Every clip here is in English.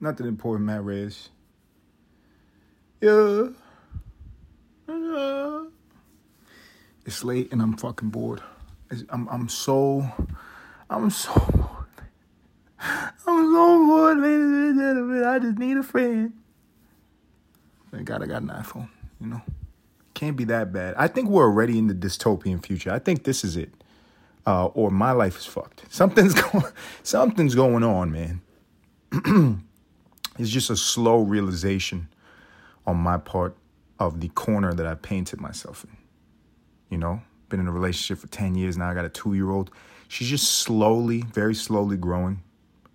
Nothing important, Matt Reyes. Yeah. yeah. It's late and I'm fucking bored. I'm I'm so I'm so bored. I'm so bored, ladies and gentlemen. I just need a friend. Thank God I got an iPhone, you know. Can't be that bad. I think we're already in the dystopian future. I think this is it. Uh, or my life is fucked. Something's going something's going on, man. it's just a slow realization on my part of the corner that I painted myself in. You know, been in a relationship for 10 years now. I got a two year old. She's just slowly, very slowly growing.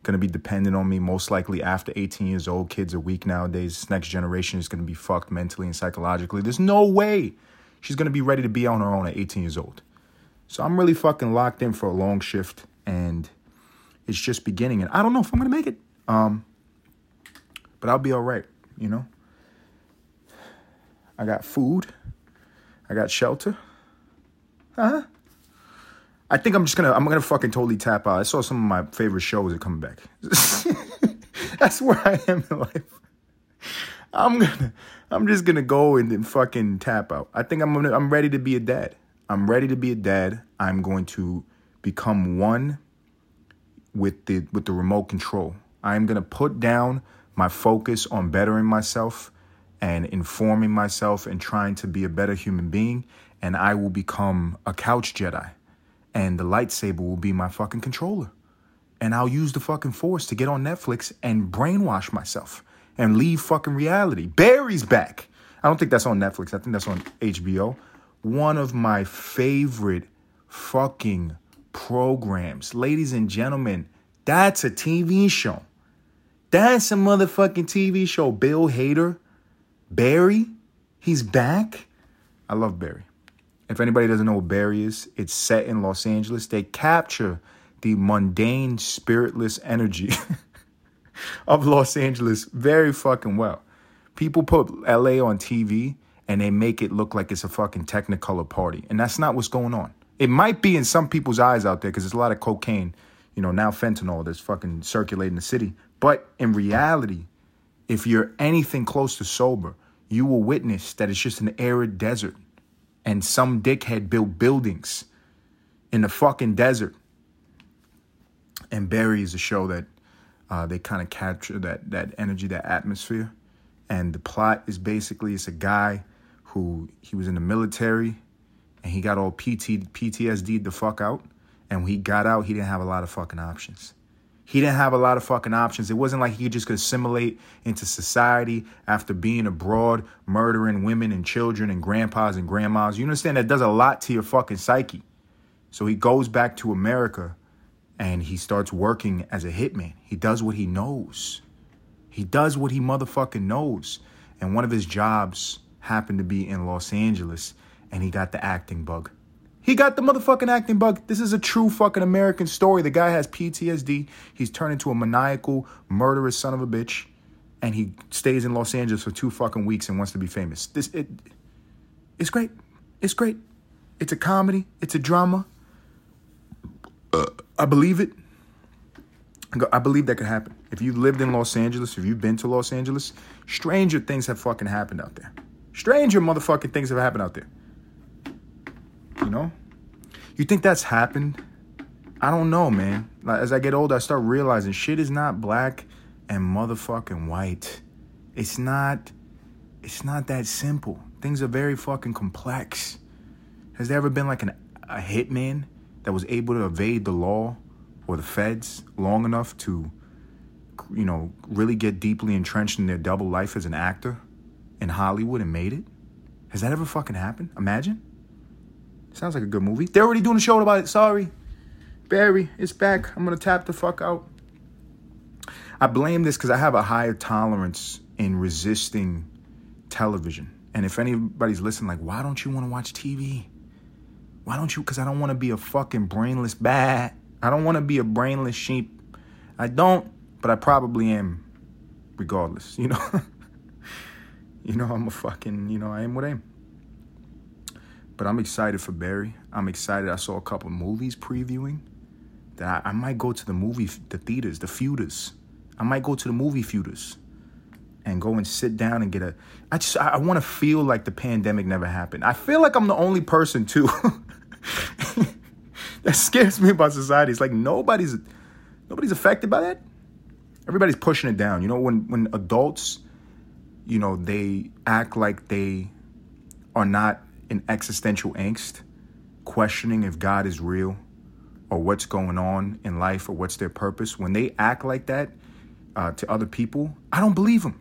Gonna be dependent on me most likely after 18 years old. Kids are weak nowadays. This next generation is gonna be fucked mentally and psychologically. There's no way she's gonna be ready to be on her own at 18 years old. So I'm really fucking locked in for a long shift and it's just beginning. And I don't know if I'm gonna make it. Um, but I'll be all right, you know? I got food. I got shelter. Huh? I think I'm just gonna I'm gonna fucking totally tap out. I saw some of my favorite shows are coming back. That's where I am in life. I'm gonna I'm just gonna go and then fucking tap out. I think I'm gonna I'm ready to be a dad. I'm ready to be a dad. I'm going to become one with the with the remote control. I'm gonna put down my focus on bettering myself and informing myself and trying to be a better human being and I will become a couch Jedi. And the lightsaber will be my fucking controller. And I'll use the fucking force to get on Netflix and brainwash myself and leave fucking reality. Barry's back. I don't think that's on Netflix. I think that's on HBO. One of my favorite fucking programs. Ladies and gentlemen, that's a TV show. That's a motherfucking TV show. Bill Hader, Barry, he's back. I love Barry. If anybody doesn't know what Barry is, it's set in Los Angeles. They capture the mundane, spiritless energy of Los Angeles very fucking well. People put LA on TV and they make it look like it's a fucking technicolor party. And that's not what's going on. It might be in some people's eyes out there because there's a lot of cocaine, you know, now fentanyl that's fucking circulating the city. But in reality, if you're anything close to sober, you will witness that it's just an arid desert and some dickhead built buildings in the fucking desert. And Barry is a show that uh, they kind of capture that that energy, that atmosphere. And the plot is basically it's a guy who he was in the military and he got all PT, PTSD the fuck out. And when he got out, he didn't have a lot of fucking options. He didn't have a lot of fucking options. It wasn't like he just could assimilate into society after being abroad, murdering women and children and grandpas and grandmas. You understand that does a lot to your fucking psyche. So he goes back to America and he starts working as a hitman. He does what he knows. He does what he motherfucking knows. And one of his jobs happened to be in Los Angeles and he got the acting bug. He got the motherfucking acting bug. This is a true fucking American story. The guy has PTSD. He's turned into a maniacal, murderous son of a bitch, and he stays in Los Angeles for two fucking weeks and wants to be famous. This it, it's great. It's great. It's a comedy. It's a drama. Uh, I believe it. I believe that could happen. If you lived in Los Angeles, if you've been to Los Angeles, stranger things have fucking happened out there. Stranger motherfucking things have happened out there. You know? You think that's happened? I don't know, man. Like, as I get older, I start realizing shit is not black and motherfucking white. It's not it's not that simple. Things are very fucking complex. Has there ever been like an, a hitman that was able to evade the law or the feds long enough to you know, really get deeply entrenched in their double life as an actor in Hollywood and made it? Has that ever fucking happened? Imagine. Sounds like a good movie. They're already doing a show about it. Sorry. Barry, it's back. I'm going to tap the fuck out. I blame this because I have a higher tolerance in resisting television. And if anybody's listening, like, why don't you want to watch TV? Why don't you? Because I don't want to be a fucking brainless bat. I don't want to be a brainless sheep. I don't, but I probably am regardless, you know? you know, I'm a fucking, you know, I am what I am. But I'm excited for Barry. I'm excited. I saw a couple movies previewing that I, I, might go to the movie, the theaters, the feuders. I might go to the movie theaters and go and sit down and get a. I just I, I want to feel like the pandemic never happened. I feel like I'm the only person too. that scares me about society. It's like nobody's nobody's affected by that. Everybody's pushing it down. You know, when when adults, you know, they act like they are not in existential angst, questioning if God is real or what's going on in life or what's their purpose. When they act like that uh, to other people, I don't believe them.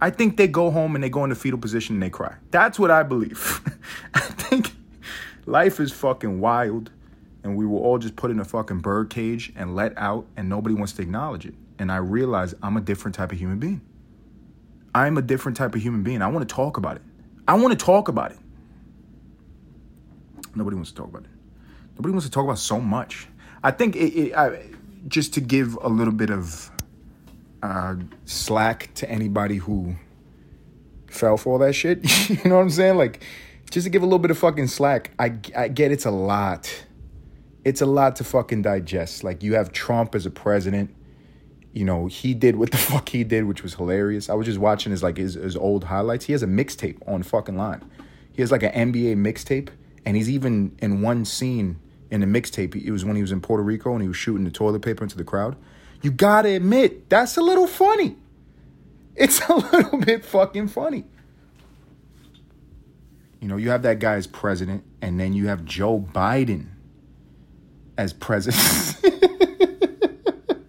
I think they go home and they go in the fetal position and they cry. That's what I believe. I think life is fucking wild and we were all just put in a fucking bird cage and let out and nobody wants to acknowledge it. And I realize I'm a different type of human being. I'm a different type of human being. I want to talk about it. I want to talk about it. Nobody wants to talk about it. Nobody wants to talk about so much. I think it, it I, just to give a little bit of uh, slack to anybody who fell for all that shit. you know what I'm saying? Like, just to give a little bit of fucking slack. I, I get it's a lot. It's a lot to fucking digest. Like, you have Trump as a president. You know, he did what the fuck he did, which was hilarious. I was just watching his like his, his old highlights. He has a mixtape on fucking line. He has like an NBA mixtape, and he's even in one scene in the mixtape. It was when he was in Puerto Rico and he was shooting the toilet paper into the crowd you gotta admit, that's a little funny. It's a little bit fucking funny. You know, you have that guy as president, and then you have Joe Biden as president.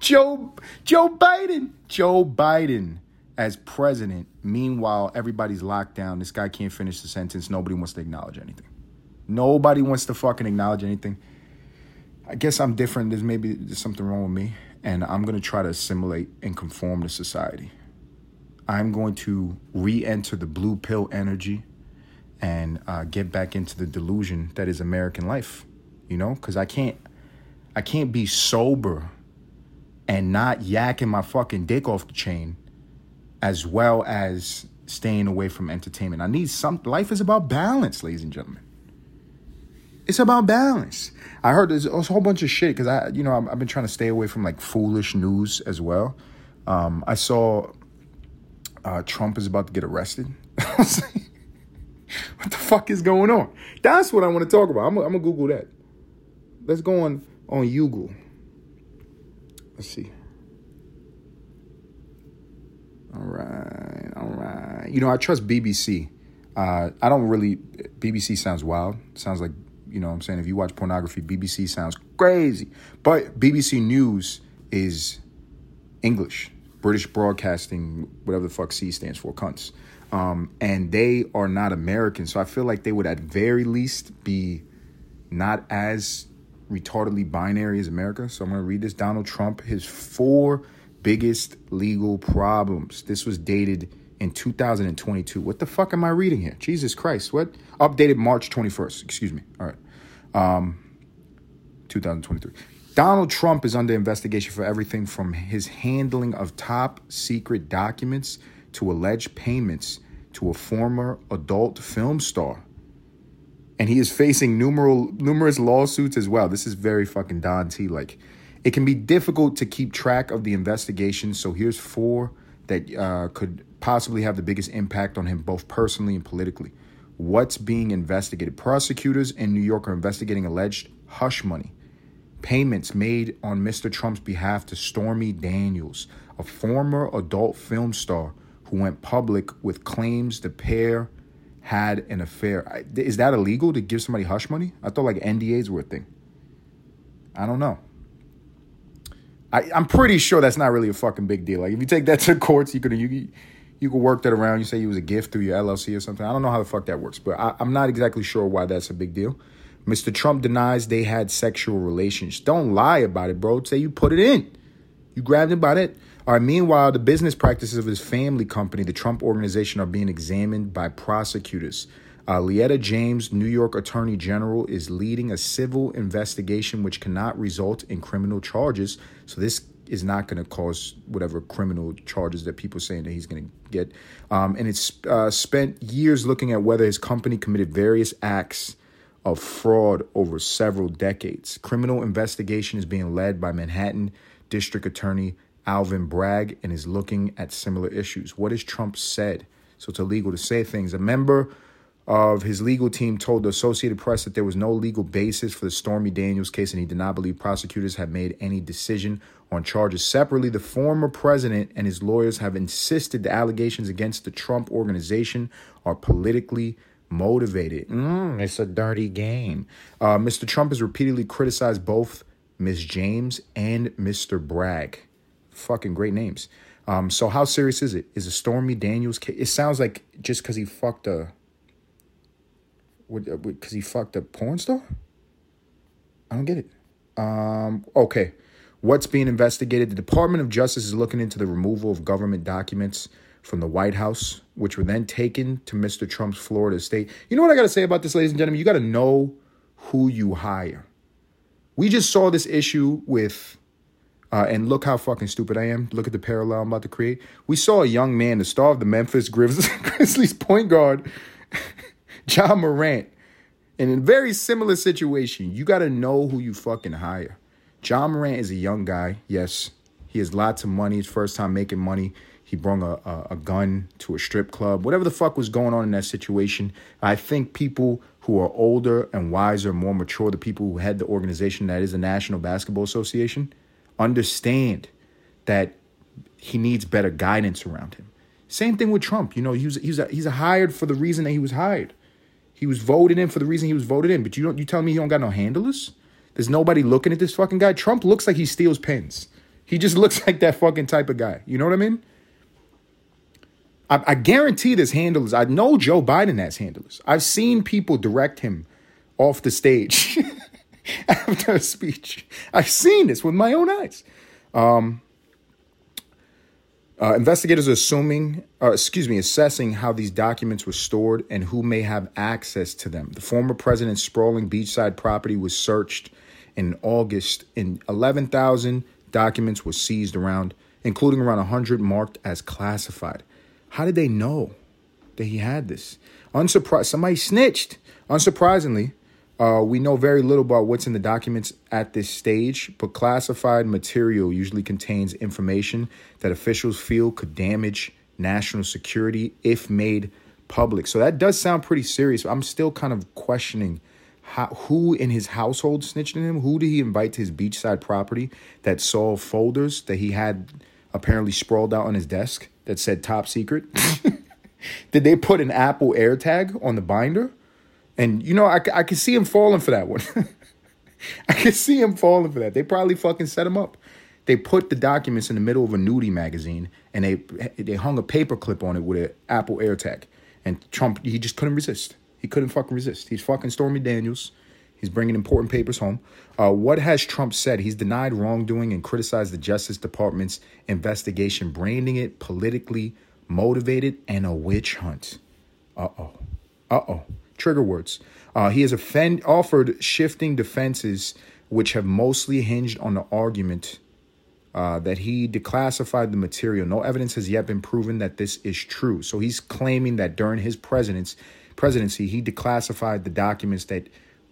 Joe Joe Biden. Joe Biden as president. Meanwhile, everybody's locked down. This guy can't finish the sentence. Nobody wants to acknowledge anything. Nobody wants to fucking acknowledge anything. I guess I'm different. There's maybe there's something wrong with me and I'm going to try to assimilate and conform to society. I'm going to re enter the blue pill energy and uh, get back into the delusion that is American life, you know, because I can't. I can't be sober and not yakking my fucking dick off the chain as well as staying away from entertainment. I need some life is about balance, ladies and gentlemen. It's about balance. I heard there's a whole bunch of shit because I, you know, I've been trying to stay away from like foolish news as well. Um, I saw uh, Trump is about to get arrested. what the fuck is going on? That's what I want to talk about. I'm, I'm gonna Google that. Let's go on on Google. Let's see. All right, all right. You know, I trust BBC. Uh, I don't really. BBC sounds wild. Sounds like you know what I'm saying? If you watch pornography, BBC sounds crazy. But BBC News is English, British Broadcasting, whatever the fuck C stands for, cunts. Um, and they are not American. So I feel like they would at very least be not as retardedly binary as America. So I'm going to read this. Donald Trump, his four biggest legal problems. This was dated in 2022. What the fuck am I reading here? Jesus Christ. What? Updated March 21st. Excuse me. All right um, 2023. Donald Trump is under investigation for everything from his handling of top secret documents to alleged payments to a former adult film star. And he is facing numerous numerous lawsuits as well. This is very fucking Don T like. It can be difficult to keep track of the investigation, so here's four that uh, could possibly have the biggest impact on him both personally and politically what's being investigated. Prosecutors in New York are investigating alleged hush money payments made on Mr. Trump's behalf to Stormy Daniels, a former adult film star who went public with claims the pair had an affair. Is that illegal to give somebody hush money? I thought like NDAs were a thing. I don't know. I, I'm pretty sure that's not really a fucking big deal. Like if you take that to courts, you could you you could work that around. You say you was a gift through your LLC or something. I don't know how the fuck that works, but I, I'm not exactly sure why that's a big deal. Mr. Trump denies they had sexual relations. Don't lie about it, bro. Say you put it in. You grabbed it by it. All right, meanwhile, the business practices of his family company, the Trump Organization, are being examined by prosecutors. Uh, Letitia James, New York Attorney General, is leading a civil investigation which cannot result in criminal charges. So this is not going to cause whatever criminal charges that people saying that he's going to get. Um, and it's uh, spent years looking at whether his company committed various acts of fraud over several decades. Criminal investigation is being led by Manhattan District Attorney Alvin Bragg and is looking at similar issues. What has Trump said? So it's illegal to say things. A member of his legal team told the Associated Press that there was no legal basis for the Stormy Daniels case and he did not believe prosecutors had made any decision on charges. Separately, the former president and his lawyers have insisted the allegations against the Trump organization are politically motivated. Mm, it's a dirty game. Uh, Mr. Trump has repeatedly criticized both Ms. James and Mr. Bragg. Fucking great names. Um, so how serious is it? Is a Stormy Daniels case? It sounds like just because he fucked a because he fucked a porn star? I don't get it. Um, okay. What's being investigated? The Department of Justice is looking into the removal of government documents from the White House, which were then taken to Mr. Trump's Florida estate. You know what I got to say about this, ladies and gentlemen? You got to know who you hire. We just saw this issue with, uh, and look how fucking stupid I am. Look at the parallel I'm about to create. We saw a young man, the star of the Memphis Grizzlies point guard, Ja Morant, in a very similar situation. You got to know who you fucking hire. John Morant is a young guy. Yes, he has lots of money. His first time making money. He brought a, a, a, gun to a strip club. Whatever the fuck was going on in that situation, I think people who are older and wiser, more mature, the people who head the organization that is the National Basketball Association, understand that he needs better guidance around him. Same thing with Trump. You know, he was, he's a, he's a hired for the reason that he was hired. He was voted in for the reason he was voted in. But you don't you tell me he don't got no handlers? There's nobody looking at this fucking guy. Trump looks like he steals pens. He just looks like that fucking type of guy. You know what I mean? I, I guarantee there's handlers. I know Joe Biden has handlers. I've seen people direct him off the stage after a speech. I've seen this with my own eyes. Um, uh, investigators are assuming, uh, excuse me, assessing how these documents were stored and who may have access to them. The former president's sprawling beachside property was searched in August, and 11,000 documents were seized around, including around 100 marked as classified. How did they know that he had this? Unsurprised, somebody snitched. Unsurprisingly, uh, we know very little about what's in the documents at this stage, but classified material usually contains information that officials feel could damage national security if made public. So that does sound pretty serious. I'm still kind of questioning how, who in his household snitched on him. Who did he invite to his beachside property that saw folders that he had apparently sprawled out on his desk that said top secret? did they put an Apple AirTag on the binder? And you know, I, I can see him falling for that one. I can see him falling for that. They probably fucking set him up. They put the documents in the middle of a nudie magazine and they they hung a paper clip on it with an Apple AirTag. And Trump, he just couldn't resist. He couldn't fucking resist. He's fucking Stormy Daniels. He's bringing important papers home. Uh, what has Trump said? He's denied wrongdoing and criticized the Justice Department's investigation, branding it politically motivated and a witch hunt. Uh oh. Uh oh trigger words. Uh, he has offend, offered shifting defenses, which have mostly hinged on the argument uh, that he declassified the material. No evidence has yet been proven that this is true. So he's claiming that during his presidency, he declassified the documents that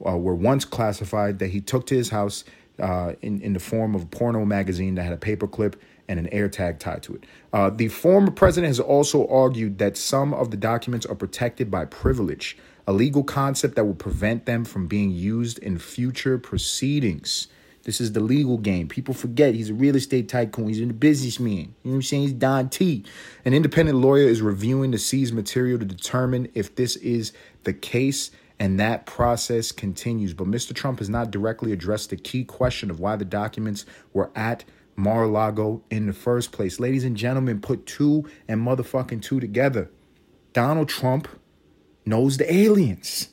uh, were once classified that he took to his house uh, in in the form of a porno magazine that had a paperclip and an AirTag tied to it. Uh, the former president has also argued that some of the documents are protected by privilege a legal concept that will prevent them from being used in future proceedings. This is the legal game. People forget he's a real estate tycoon. He's a businessman. You know what I'm saying? He's Don T. An independent lawyer is reviewing the seized material to determine if this is the case, and that process continues. But Mr. Trump has not directly addressed the key question of why the documents were at Mar-a-Lago in the first place. Ladies and gentlemen, put two and motherfucking two together. Donald Trump knows the aliens.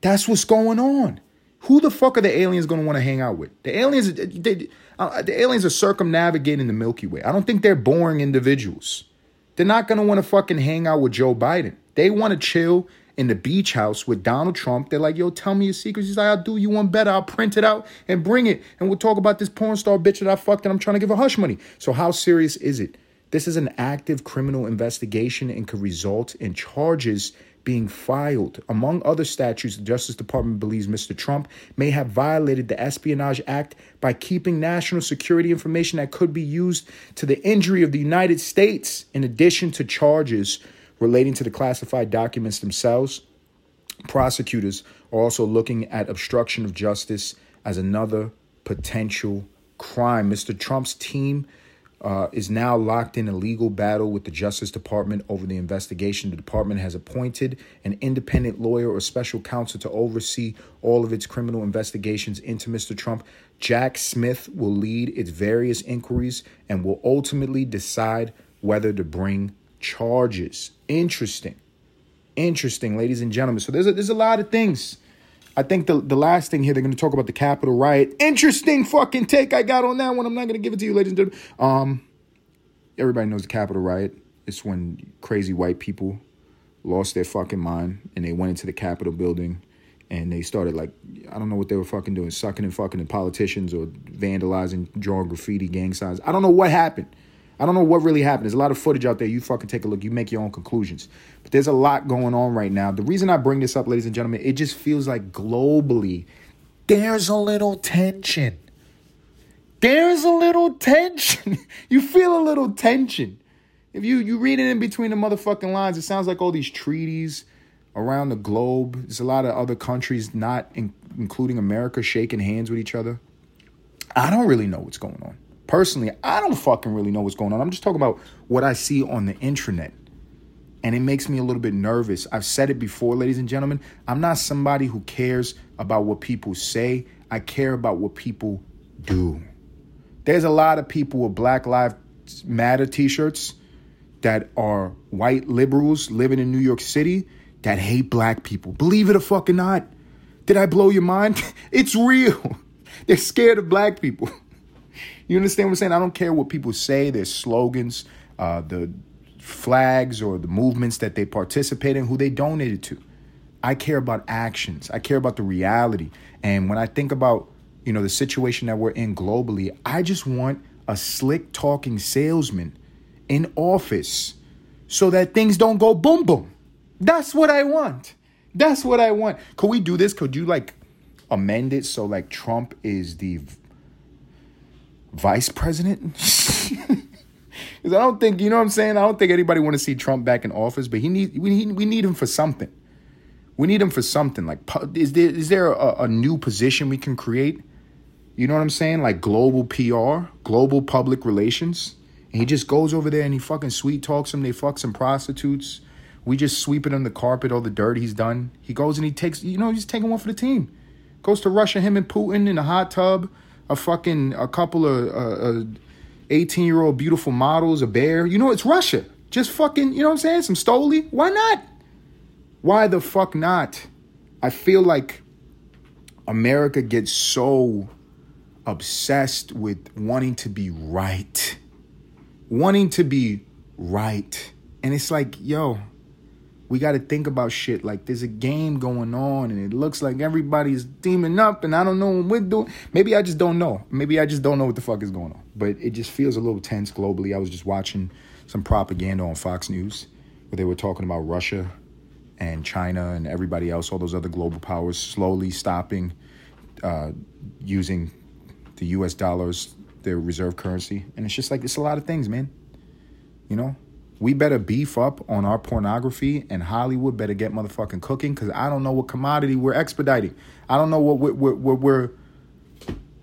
That's what's going on. Who the fuck are the aliens going to want to hang out with? The aliens, they, uh, the aliens are circumnavigating the Milky Way. I don't think they're boring individuals. They're not going to want to fucking hang out with Joe Biden. They want to chill in the beach house with Donald Trump. They're like, yo, tell me your secrets. He's like, I'll do you one better. I'll print it out and bring it. And we'll talk about this porn star bitch that I fucked and I'm trying to give her hush money. So how serious is it? This is an active criminal investigation and could result in charges being filed. Among other statutes, the Justice Department believes Mr. Trump may have violated the Espionage Act by keeping national security information that could be used to the injury of the United States, in addition to charges relating to the classified documents themselves. Prosecutors are also looking at obstruction of justice as another potential crime. Mr. Trump's team uh, is now locked in a legal battle with the Justice Department over the investigation. The department has appointed an independent lawyer or special counsel to oversee all of its criminal investigations into Mr. Trump. Jack Smith will lead its various inquiries and will ultimately decide whether to bring charges. Interesting. Interesting, ladies and gentlemen. So there's a, there's a lot of things. I think the, the last thing here, they're going to talk about the Capitol riot. Interesting fucking take I got on that one. I'm not going to give it to you, ladies and gentlemen. Um, everybody knows the Capitol riot. It's when crazy white people lost their fucking mind and they went into the Capitol building and they started like I don't know what they were fucking doing, sucking and fucking the politicians or vandalizing, drawing graffiti, gang signs. I don't know what happened. I don't know what really happened. There's a lot of footage out there. You fucking take a look. You make your own conclusions. But there's a lot going on right now. The reason I bring this up, ladies and gentlemen, it just feels like globally there's a little tension. There's a little tension. you feel a little tension. If you you read it in between the motherfucking lines, it sounds like all these treaties around the globe. There's a lot of other countries, not in, including America, shaking hands with each other. I don't really know what's going on. Personally, I don't fucking really know what's going on. I'm just talking about what I see on the intranet. And it makes me a little bit nervous. I've said it before, ladies and gentlemen. I'm not somebody who cares about what people say, I care about what people do. There's a lot of people with Black Lives Matter t shirts that are white liberals living in New York City that hate black people. Believe it or fucking not. Did I blow your mind? It's real. They're scared of black people. You understand what I'm saying? I don't care what people say, their slogans, uh, the flags or the movements that they participate in, who they donated to. I care about actions. I care about the reality. And when I think about, you know, the situation that we're in globally, I just want a slick talking salesman in office so that things don't go boom boom. That's what I want. That's what I want. Could we do this? Could you like amend it so like Trump is the vice president? Because I don't think, you know what I'm saying? I don't think anybody want to see Trump back in office, but he need we need, we need him for something. We need him for something. Like, is there is there a, a new position we can create? You know what I'm saying? Like global PR, global public relations. And he just goes over there and he fucking sweet talks them. They fuck some prostitutes. We just sweep it on the carpet, all the dirt he's done. He goes and he takes, you know, he's taking one for the team. Goes to Russia, him and Putin in a hot tub a fucking a couple of uh, 18 year old beautiful models, a bear. You know, it's Russia. Just fucking, you know what I'm saying? Some Stoli. Why not? Why the fuck not? I feel like America gets so obsessed with wanting to be right. Wanting to be right. And it's like, yo, we got to think about shit like there's a game going on and it looks like everybody's teaming up and I don't know what we're doing. Maybe I just don't know. Maybe I just don't know what the fuck is going on. But it just feels a little tense globally. I was just watching some propaganda on Fox News where they were talking about Russia and China and everybody else, all those other global powers slowly stopping uh, using the US dollars, their reserve currency. And it's just like, it's a lot of things, man. You know, we better beef up on our pornography and Hollywood better get motherfucking cooking because I don't know what commodity we're expediting. I don't know what we're, we're, we're, we're,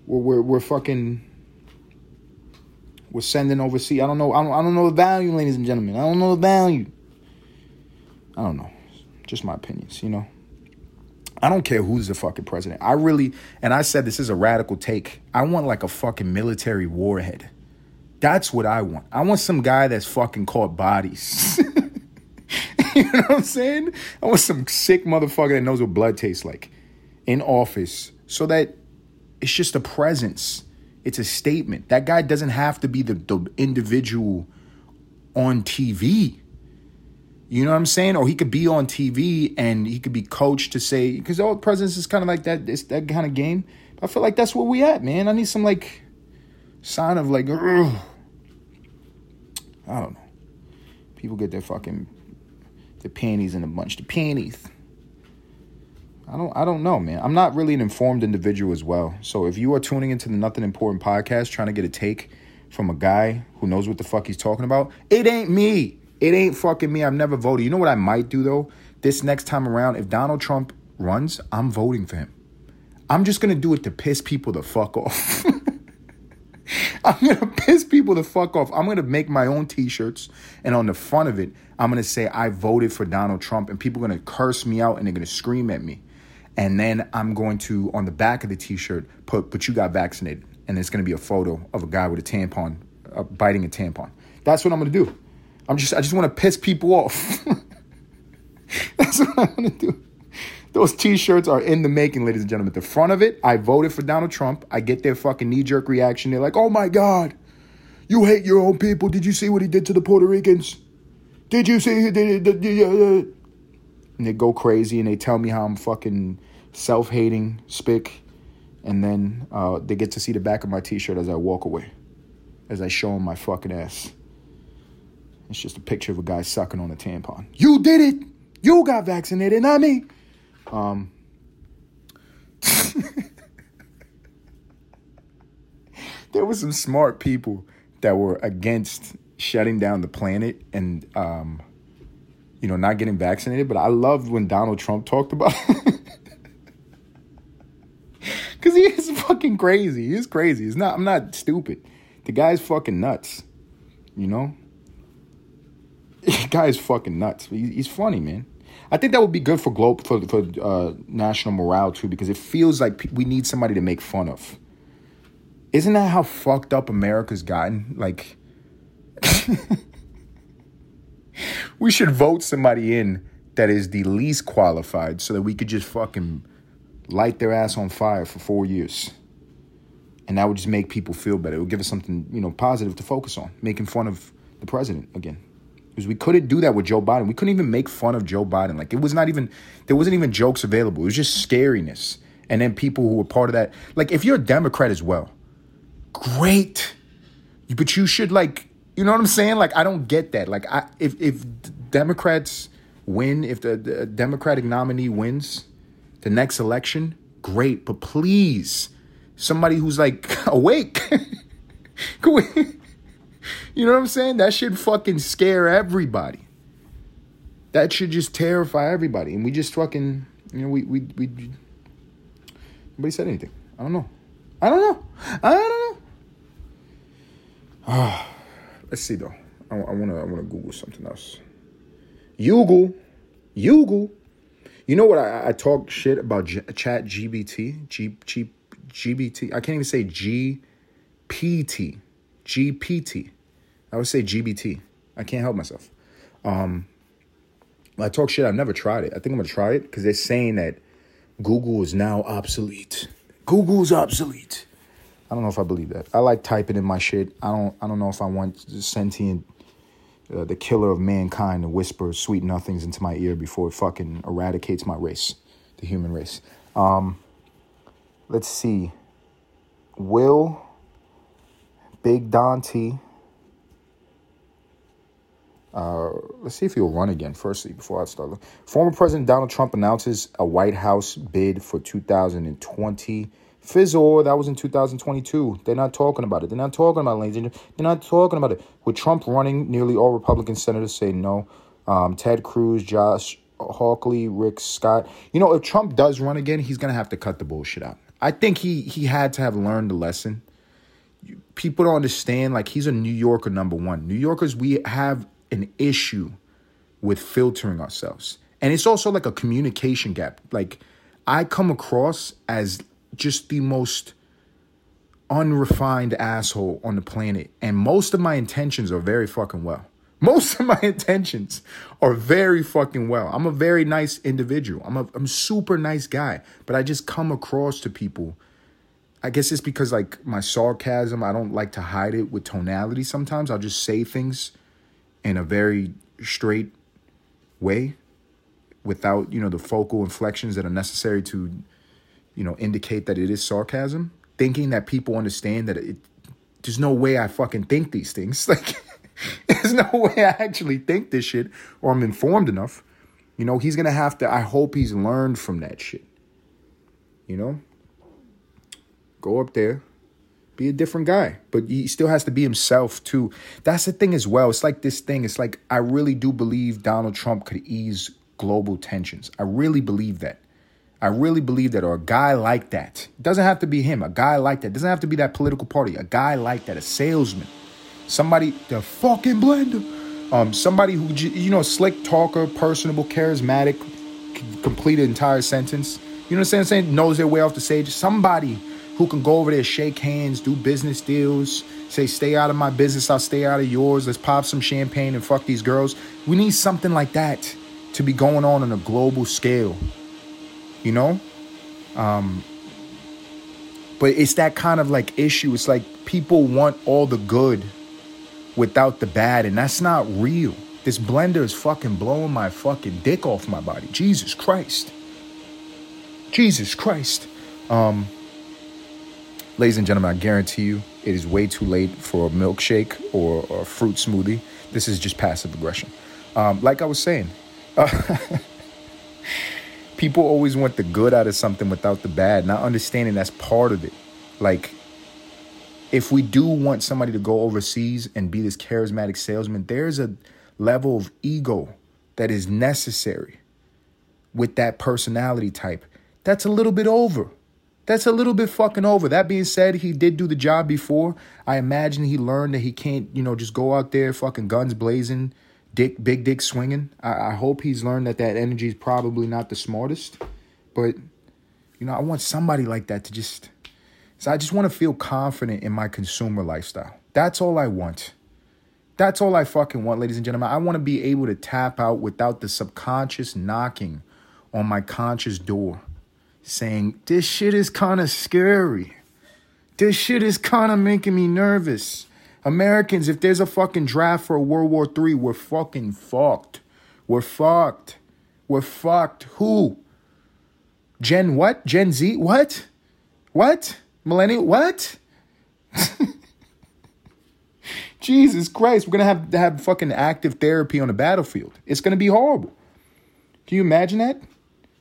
we're, we're fucking we're sending overseas. I don't know. I don't, I don't know the value, ladies and gentlemen. I don't know the value. I don't know. Just my opinions, you know. I don't care who's the fucking president. I really, and I said this is a radical take. I want like a fucking military warhead. That's what I want. I want some guy that's fucking caught bodies. you know what I'm saying? I want some sick motherfucker that knows what blood tastes like in office so that it's just a presence. It's a statement. That guy doesn't have to be the, the individual on TV. You know what I'm saying? Or he could be on TV and he could be coached to say because all presidents is kind of like that. It's that kind of game. I feel like that's where we at, man. I need some like sign of like, ugh. I don't know. People get their fucking The panties in a bunch. The panties. I don't I don't know, man. I'm not really an informed individual as well. So if you are tuning into the Nothing Important podcast trying to get a take from a guy who knows what the fuck he's talking about, it ain't me. It ain't fucking me. I've never voted. You know what I might do though? This next time around, if Donald Trump runs, I'm voting for him. I'm just gonna do it to piss people the fuck off. I'm gonna piss people the fuck off. I'm gonna make my own t-shirts, and on the front of it, I'm gonna say I voted for Donald Trump, and people are gonna curse me out and they're gonna scream at me. And then I'm going to on the back of the t-shirt put "But you got vaccinated," and it's gonna be a photo of a guy with a tampon, uh, biting a tampon. That's what I'm gonna do. I'm just I just want to piss people off. That's what I'm gonna do. Those t-shirts are in the making, ladies and gentlemen. The front of it, I voted for Donald Trump. I get their fucking knee-jerk reaction. They're like, "Oh my god, you hate your own people. Did you see what he did to the Puerto Ricans? Did you see?" And they go crazy and they tell me how I'm fucking self-hating, spick, and then uh, they get to see the back of my t-shirt as I walk away, as I show them my fucking ass. It's just a picture of a guy sucking on a tampon. You did it. You got vaccinated, not me. Um, there were some smart people that were against shutting down the planet and um, you know not getting vaccinated. But I loved when Donald Trump talked about because he is fucking crazy. He's crazy. He's not. I'm not stupid. The guy's fucking nuts. You know. The guy's fucking nuts. He's funny, man. I think that would be good for globe for for uh, national morale too, because it feels like we need somebody to make fun of. Isn't that how fucked up America's gotten? Like, we should vote somebody in that is the least qualified, so that we could just fucking light their ass on fire for four years, and that would just make people feel better. It would give us something you know positive to focus on, making fun of the president again because we couldn't do that with Joe Biden. We couldn't even make fun of Joe Biden. Like it was not even there wasn't even jokes available. It was just scariness. And then people who were part of that, like if you're a Democrat as well, great. But you should like, you know what I'm saying? Like I don't get that. Like I if if Democrats win, if the, the Democratic nominee wins the next election, great. But please, somebody who's like awake. You know what I'm saying? That should fucking scare everybody. That should just terrify everybody. And we just fucking, you know, we, we, we, nobody said anything. I don't know. I don't know. I don't know. Ah, let's see though. I, I wanna, I wanna Google something else. Google, Google. You know what? I, I talk shit about G, Chat GBT, G, G, GBT. I can't even say GPT, GPT. I would say GBT. I can't help myself. Um, I talk shit. I've never tried it. I think I'm gonna try it because they're saying that Google is now obsolete. Google's obsolete. I don't know if I believe that. I like typing in my shit. I don't. I don't know if I want sentient, uh, the killer of mankind, to whisper sweet nothings into my ear before it fucking eradicates my race, the human race. Um, let's see. Will Big Dante uh, let's see if he'll run again. Firstly, before I start, former President Donald Trump announces a White House bid for 2020. Fizzle, that was in 2022. They're not talking about it. They're not talking about it, ladies. They're not talking about it. With Trump running, nearly all Republican senators say no. Um, Ted Cruz, Josh Hawley, Rick Scott. You know, if Trump does run again, he's gonna have to cut the bullshit out. I think he he had to have learned the lesson. People don't understand. Like he's a New Yorker number one. New Yorkers, we have an issue with filtering ourselves. And it's also like a communication gap. Like I come across as just the most unrefined asshole on the planet. And most of my intentions are very fucking well. Most of my intentions are very fucking well. I'm a very nice individual. I'm a I'm super nice guy, but I just come across to people. I guess it's because like my sarcasm, I don't like to hide it with tonality sometimes. I'll just say things in a very straight way without, you know, the focal inflections that are necessary to, you know, indicate that it is sarcasm, thinking that people understand that it there's no way I fucking think these things. Like there's no way I actually think this shit or I'm informed enough. You know, he's gonna have to. I hope he's learned from that shit. You know, go up there, be a different guy, but he still has to be himself too. That's the thing as well. It's like this thing. It's like I really do believe Donald Trump could ease global tensions. I really believe that. I really believe that, or a guy like that. Doesn't have to be him. A guy like that. Doesn't have to be that political party. A guy like that. A salesman. Somebody, the fucking blender. Um, somebody who you know, slick talker, personable, charismatic, complete an entire sentence. You know what I'm saying? Knows their way off the stage. Somebody who can go over there, shake hands, do business deals, say, stay out of my business, I'll stay out of yours, let's pop some champagne and fuck these girls. We need something like that to be going on on a global scale. You know? Um, but it's that kind of like issue. It's like people want all the good without the bad, and that's not real. This blender is fucking blowing my fucking dick off my body. Jesus Christ. Jesus Christ. Um, Ladies and gentlemen, I guarantee you it is way too late for a milkshake or, a fruit smoothie. This is just passive aggression. Um, like I was saying, uh, people always want the good out of something without the bad, not understanding that's part of it. Like, if we do want somebody to go overseas and be this charismatic salesman, there's a level of ego that is necessary with that personality type. That's a little bit over. That's a little bit fucking over. That being said, he did do the job before. I imagine he learned that he can't, you know, just go out there fucking guns blazing, dick, big dick swinging. I, I hope he's learned that that energy is probably not the smartest. But, you know, I want somebody like that to just. So I just want to feel confident in my consumer lifestyle. That's all I want. That's all I fucking want, ladies and gentlemen. I want to be able to tap out without the subconscious knocking on my conscious door saying, This shit is kind of scary. This shit is kind of making me nervous. Americans, if there's a fucking draft for World War III, we're fucking fucked. We're fucked. We're fucked. Who? Gen what? Gen Z? What? What? Millennial? What? Jesus Christ, we're gonna have to have fucking active therapy on the battlefield. It's gonna be horrible. Can you imagine that?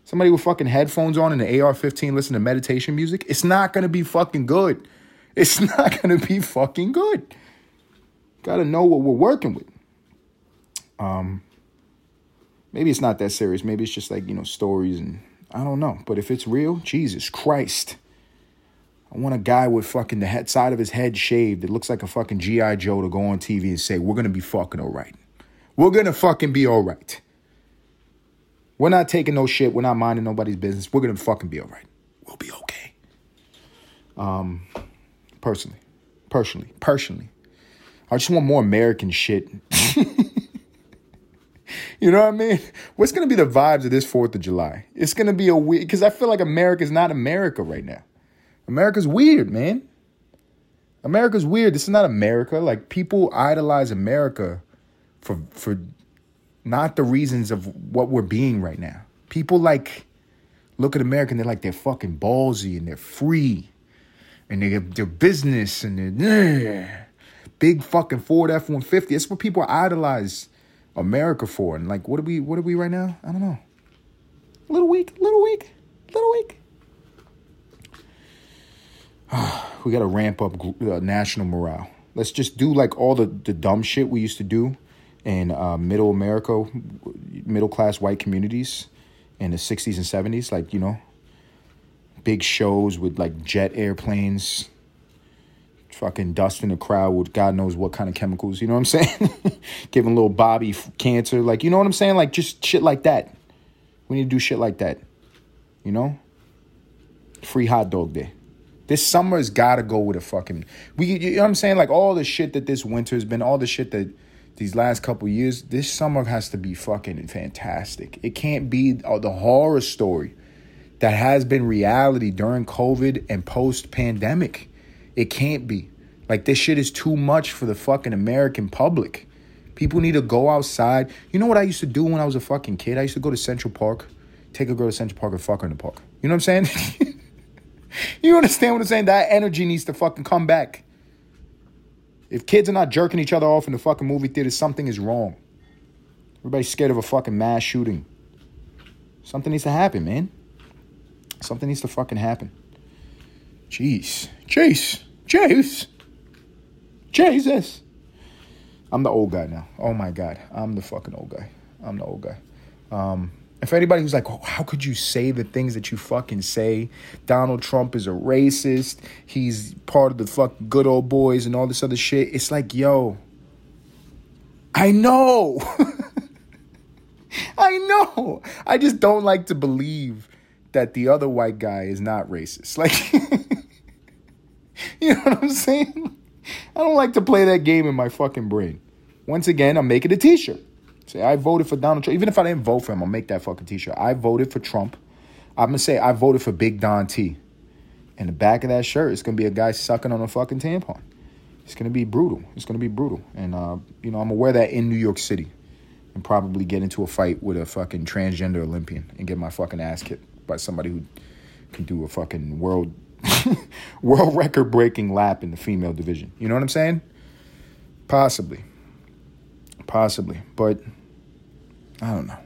Somebody with fucking headphones on and an AR-15 listen to meditation music, it's not gonna be fucking good. It's not gonna be fucking good. Gotta know what we're working with. Um, maybe it's not that serious. Maybe it's just like you know stories and I don't know. But if it's real, Jesus Christ. I want a guy with fucking the head side of his head shaved. It looks like a fucking G.I. Joe to go on TV and say, We're gonna be fucking all right. We're gonna fucking be all right. We're not taking no shit. We're not minding nobody's business. We're gonna fucking be all right. We'll be okay. Um, personally, personally, personally, I just want more American shit. you know what I mean? What's gonna be the vibes of this Fourth of July? It's gonna be a weird because I feel like America's not America right now. America's weird, man. America's weird. This is not America. Like people idolize America for for not the reasons of what we're being right now. People like look at America and they're like they're fucking ballsy and they're free and they have their business and they're big fucking Ford F one fifty. That's what people idolize America for. And like, what are we? What are we right now? I don't know. A little weak, little weak, little weak. we got to ramp up uh, national morale. Let's just do like all the, the dumb shit we used to do in uh, middle America, middle class white communities in the 60s and 70s, like, you know, big shows with like jet airplanes, fucking dust in the crowd with God knows what kind of chemicals, you know what I'm saying? Giving little Bobby cancer, like, you know what I'm saying? Like, just shit like that. We need to do shit like that, you know? Free hot dog day. This summer's gotta go with a fucking. We, you know what I'm saying? Like all the shit that this winter's been, all the shit that these last couple years, this summer has to be fucking fantastic. It can't be uh, the horror story that has been reality during COVID and post pandemic. It can't be. Like this shit is too much for the fucking American public. People need to go outside. You know what I used to do when I was a fucking kid? I used to go to Central Park, take a girl to Central Park and fuck her in the park. You know what I'm saying? you understand what I'm saying? That energy needs to fucking come back. If kids are not jerking each other off in the fucking movie theater, something is wrong. Everybody's scared of a fucking mass shooting. Something needs to happen, man. Something needs to fucking happen. Jeez. Chase. Chase. Jesus. I'm the old guy now. Oh my God. I'm the fucking old guy. I'm the old guy. Um, and for anybody who's like, oh, how could you say the things that you fucking say? Donald Trump is a racist. He's part of the fucking good old boys and all this other shit. It's like, yo, I know. I know. I just don't like to believe that the other white guy is not racist. Like, you know what I'm saying? I don't like to play that game in my fucking brain. Once again, I'm making a t shirt. Say, I voted for Donald Trump. Even if I didn't vote for him, I'll make that fucking t shirt. I voted for Trump. I'm to say I voted for Big Don T. In the back of that shirt, it's to be a guy sucking on a fucking tampon. It's to be brutal. It's to be brutal. And, uh, you know, I'm to wear that in New York City and probably get into a fight with a fucking transgender Olympian and get my fucking ass kicked by somebody who can do a fucking world world record breaking lap in the female division. You know what I'm saying? Possibly. Possibly. But I don't know.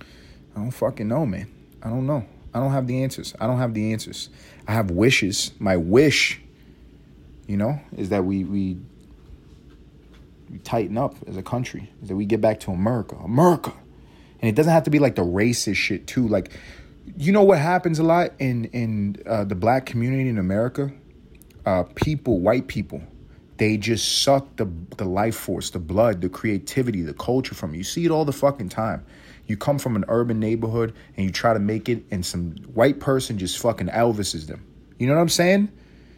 I don't fucking know, man. I don't know. I don't have the answers. I don't have the answers. I have wishes. My wish, you know, is that we we we tighten up as a country, is that we get back to America. America. And it doesn't have to be like the racist shit too. Like, you know what happens a lot in in uh, the black community in America? Uh, people, white people, they just suck the the life force, the blood, the creativity, the culture from you. You see it all the fucking time. You come from an urban neighborhood and you try to make it, and some white person just fucking Elvises them. You know what I'm saying?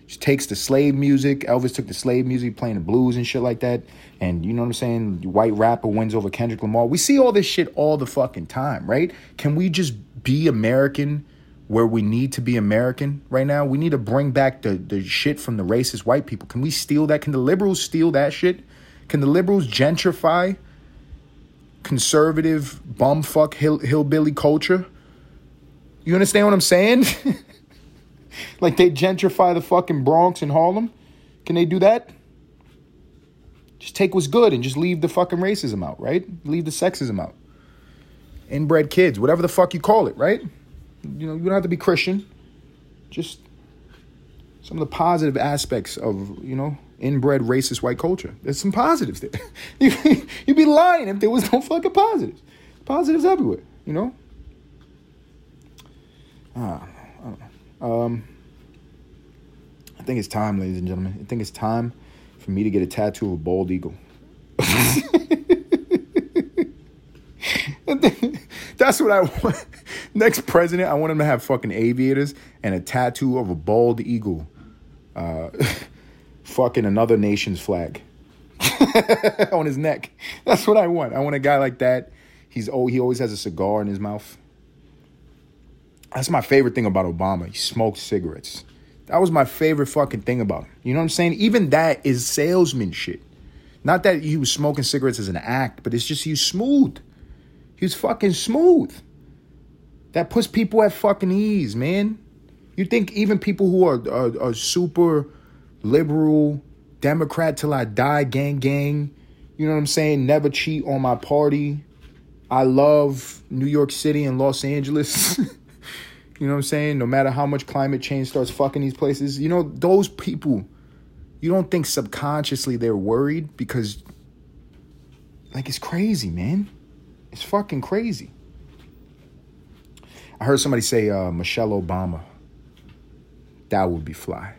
She takes the slave music. Elvis took the slave music, playing the blues and shit like that. And you know what I'm saying? White rapper wins over Kendrick Lamar. We see all this shit all the fucking time, right? Can we just be American where we need to be American right now? We need to bring back the, the shit from the racist white people. Can we steal that? Can the liberals steal that shit? Can the liberals gentrify conservative bumfuck hill, hillbilly culture? You understand what I'm saying? like they gentrify the fucking Bronx and Harlem. Can they do that? Just take what's good and just leave the fucking racism out, right? Leave the sexism out. Inbred kids, whatever the fuck you call it, right? You know, you don't have to be Christian. Just some of the positive aspects of, you know, inbred racist white culture. There's some positives there. You'd be lying if there was no fucking positives. Positives everywhere, you know? Ah, I don't know. Um, I think it's time, ladies and gentlemen. I think it's time for me to get a tattoo of a bald eagle. That's what I want. Next president, I want him to have fucking aviators and a tattoo of a bald eagle. Uh, fucking another nation's flag on his neck. That's what I want. I want a guy like that. He's oh, he always has a cigar in his mouth. That's my favorite thing about Obama. He smoked cigarettes. That was my favorite fucking thing about him. You know what I'm saying? Even that is salesman shit. Not that he was smoking cigarettes as an act, but it's just he was smooth. He was fucking smooth. That puts people at fucking ease, man. You think even people who are, are, are super liberal, Democrat till I die, gang, gang, you know what I'm saying? Never cheat on my party. I love New York City and Los Angeles. You know what I'm saying? No matter how much climate change starts fucking these places, you know, those people, you don't think subconsciously they're worried because, like, it's crazy, man. It's fucking crazy. I heard somebody say uh, Michelle Obama. That would be fly.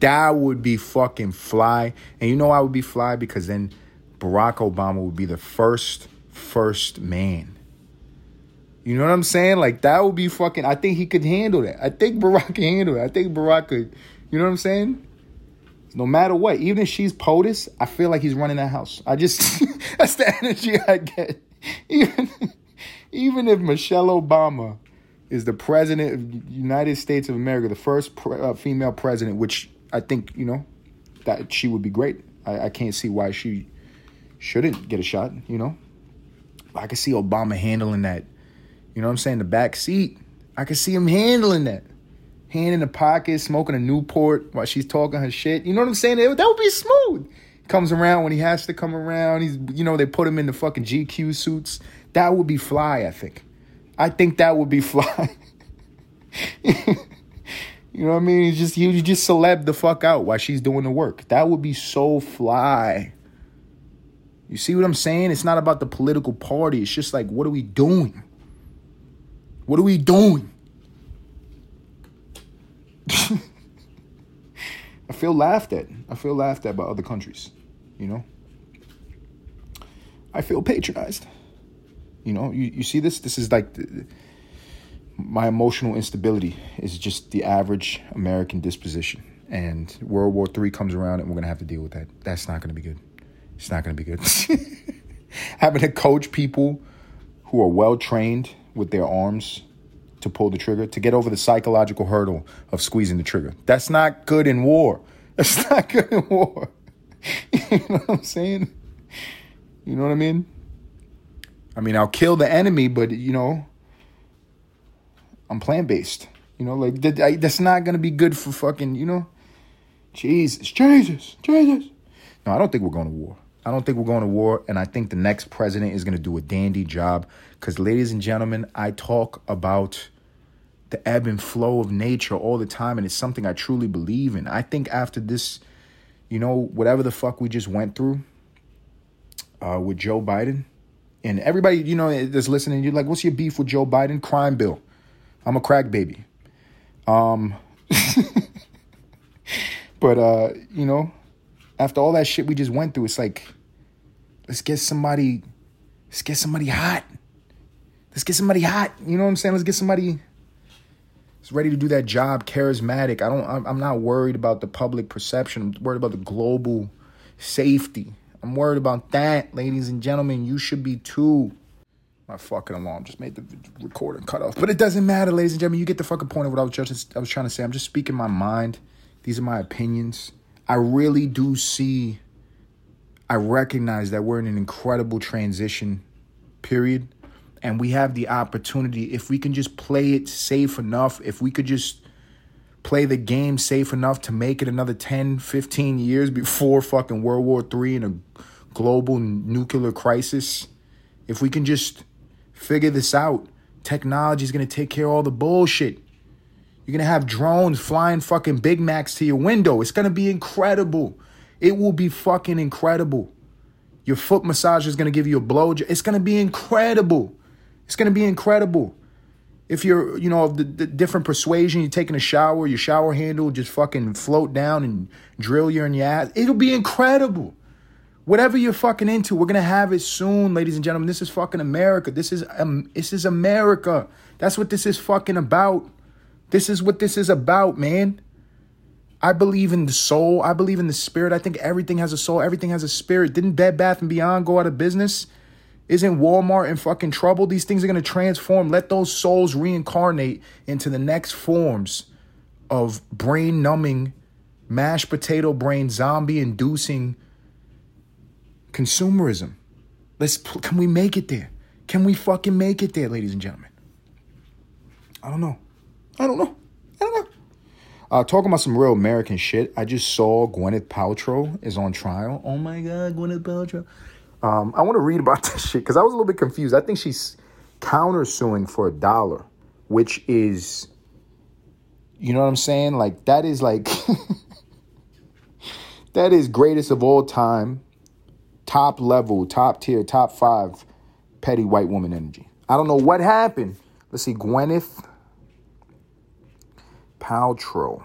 That would be fucking fly. And you know I would be fly because then Barack Obama would be the first, first man you know what I'm saying? Like that would be fucking. I think he could handle that. I think Barack can handle it. I think Barack could. You know what I'm saying? No matter what, even if she's POTUS, I feel like he's running that house. I just that's the energy I get. Even even if Michelle Obama is the president of United States of America, the first pre- uh, female president, which I think you know that she would be great. I, I can't see why she shouldn't get a shot. You know, I can see Obama handling that you know what I'm saying? The back seat. I can see him handling that. Hand in the pocket, smoking a Newport while she's talking her shit. You know what I'm saying? That would be smooth. Comes around when he has to come around. He's, you know, they put him in the fucking GQ suits. That would be fly, I think. I think that would be fly. you know what I mean? He's just you just celeb the fuck out while she's doing the work. That would be so fly. You see what I'm saying? It's not about the political party. It's just like, what are we doing? What are we doing? I feel laughed at. I feel laughed at by other countries. You know? I feel patronized. You know, you, you see this? This is like the, my emotional instability is just the average American disposition. And World War III comes around and we're going to have to deal with that. That's not going to be good. It's not going to be good. Having to coach people who are well trained with their arms to pull the trigger, to get over the psychological hurdle of squeezing the trigger. That's not good in war. That's not good in war. you know what I'm saying? You know what I mean? I mean, I'll kill the enemy, but you know, I'm plant based. You know, like that, that's not gonna be good for fucking. You know, Jesus, Jesus, Jesus. No, I don't think we're going to war. I don't think we're going to war, and I think the next president is to do a dandy job. Because, ladies and gentlemen, I talk about the ebb and flow of nature all the time, and it's something I truly believe in. I think after this, you know, whatever the fuck we just went through uh, with Joe Biden, and everybody, you know, that's listening, you're like, what's your beef with Joe Biden? Crime bill. I'm a crack baby. Um, but, uh, you know, after all that shit we just went through, it's like, let's get somebody, let's get somebody hot. Let's get somebody hot. You know what I'm saying? Let's get somebody that's ready to do that job, charismatic. I don't. I'm not worried about the public perception. I'm worried about the global safety. I'm worried about that, ladies and gentlemen. You should be too. My fucking alarm just made the recording cut off, but it doesn't matter, ladies and gentlemen. You get the fucking point of what I was just I was trying to say. I'm just speaking my mind. These are my opinions. I really do see, I recognize that we're in an incredible transition period. And we have the opportunity, if we can just play it safe enough, if we could just play the game safe enough to make it another 10, 15 years before fucking World War III and a global nuclear crisis, if we can just figure this out, technology is going to take care of all the bullshit. You're going to have drones flying fucking Big Macs to your window. It's going to be incredible. It will be fucking incredible. Your foot massage is going to give you a blow. It's going to be incredible. It's going to be incredible. If you're, you know, of the, the, different persuasion, you're taking a shower, your shower handle just fucking float down and drill you in your ass. It'll be incredible. Whatever you're fucking into, we're gonna have it soon, ladies and gentlemen. This is fucking America. This is um, this is America. That's what this is fucking about. This is what this is about, man. I believe in the soul. I believe in the spirit. I think everything has a soul. Everything has a spirit. Didn't Bed Bath and Beyond go out of business? Isn't Walmart in fucking trouble? These things are going to transform. Let those souls reincarnate into the next forms of brain numbing, mashed potato brain, zombie inducing consumerism. Let's can we make it there? Can we fucking make it there, ladies and gentlemen? I don't know. I don't know. I don't know. Uh, talking about some real American shit. I just saw Gwyneth Paltrow is on trial. Oh my God, Gwyneth Paltrow. Um, I want to read about this shit because I was a little bit confused. I think she's countersuing for a dollar, which is, you know what I'm saying? Like that is like that is greatest of all time, top level, top tier, top five, petty white woman energy. I don't know what happened. Let's see, Gwyneth Paltrow.